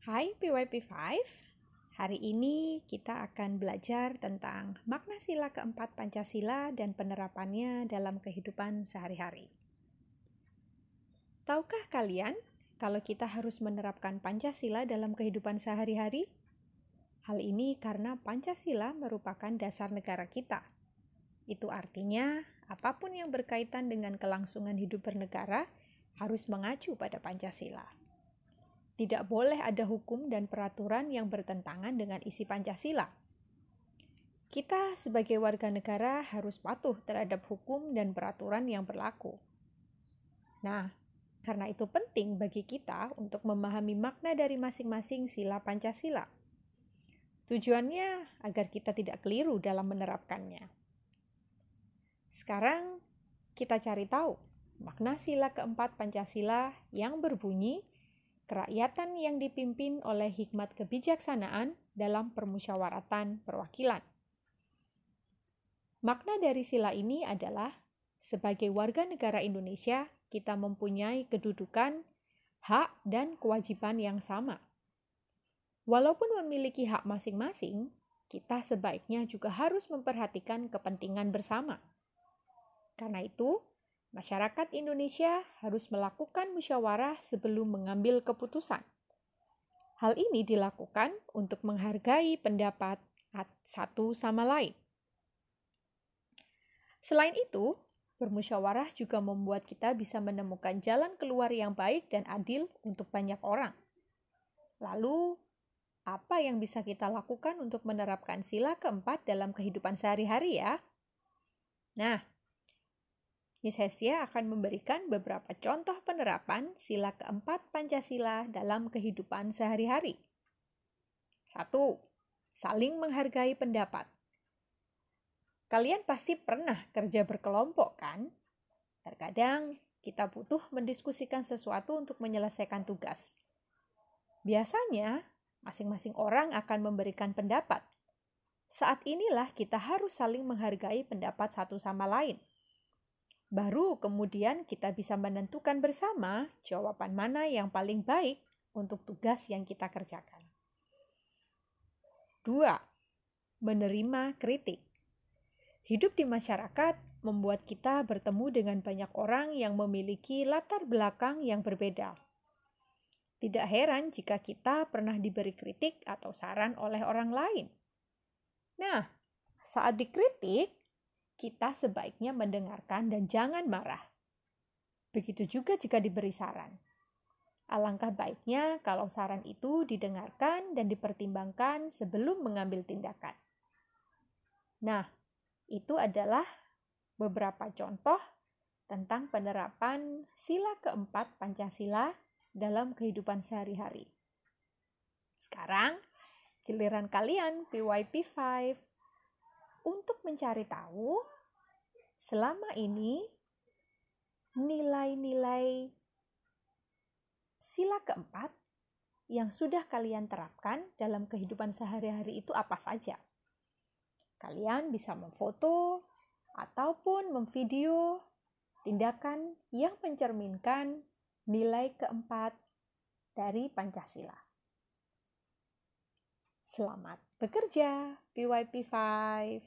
Hai PYP5, hari ini kita akan belajar tentang makna sila keempat Pancasila dan penerapannya dalam kehidupan sehari-hari. Tahukah kalian kalau kita harus menerapkan Pancasila dalam kehidupan sehari-hari? Hal ini karena Pancasila merupakan dasar negara kita. Itu artinya, apa pun yang berkaitan dengan kelangsungan hidup bernegara harus mengacu pada Pancasila. Tidak boleh ada hukum dan peraturan yang bertentangan dengan isi Pancasila. Kita sebagai warga negara harus patuh terhadap hukum dan peraturan yang berlaku. Nah, karena itu penting bagi kita untuk memahami makna dari masing-masing sila Pancasila. Tujuannya agar kita tidak keliru dalam menerapkannya. Sekarang kita cari tahu makna sila keempat Pancasila yang berbunyi kerakyatan yang dipimpin oleh hikmat kebijaksanaan dalam permusyawaratan perwakilan. Makna dari sila ini adalah sebagai warga negara Indonesia, kita mempunyai kedudukan, hak, dan kewajiban yang sama. Walaupun memiliki hak masing-masing, kita sebaiknya juga harus memperhatikan kepentingan bersama. Karena itu, Masyarakat Indonesia harus melakukan musyawarah sebelum mengambil keputusan. Hal ini dilakukan untuk menghargai pendapat satu sama lain. Selain itu, bermusyawarah juga membuat kita bisa menemukan jalan keluar yang baik dan adil untuk banyak orang. Lalu, apa yang bisa kita lakukan untuk menerapkan sila keempat dalam kehidupan sehari-hari ya? Nah, Miss Hestia akan memberikan beberapa contoh penerapan sila keempat Pancasila dalam kehidupan sehari-hari. 1. Saling menghargai pendapat. Kalian pasti pernah kerja berkelompok, kan? Terkadang kita butuh mendiskusikan sesuatu untuk menyelesaikan tugas. Biasanya, masing-masing orang akan memberikan pendapat. Saat inilah kita harus saling menghargai pendapat satu sama lain Baru kemudian kita bisa menentukan bersama jawaban mana yang paling baik untuk tugas yang kita kerjakan. 2. Menerima kritik. Hidup di masyarakat membuat kita bertemu dengan banyak orang yang memiliki latar belakang yang berbeda. Tidak heran jika kita pernah diberi kritik atau saran oleh orang lain. Nah, saat dikritik, kita sebaiknya mendengarkan dan jangan marah. Begitu juga jika diberi saran. Alangkah baiknya kalau saran itu didengarkan dan dipertimbangkan sebelum mengambil tindakan. Nah, itu adalah beberapa contoh tentang penerapan sila keempat Pancasila dalam kehidupan sehari-hari. Sekarang, giliran kalian PYP 5 untuk mencari tahu selama ini nilai-nilai sila keempat yang sudah kalian terapkan dalam kehidupan sehari-hari itu apa saja. Kalian bisa memfoto ataupun memvideo tindakan yang mencerminkan nilai keempat dari Pancasila. Selamat bekerja, PYP 5.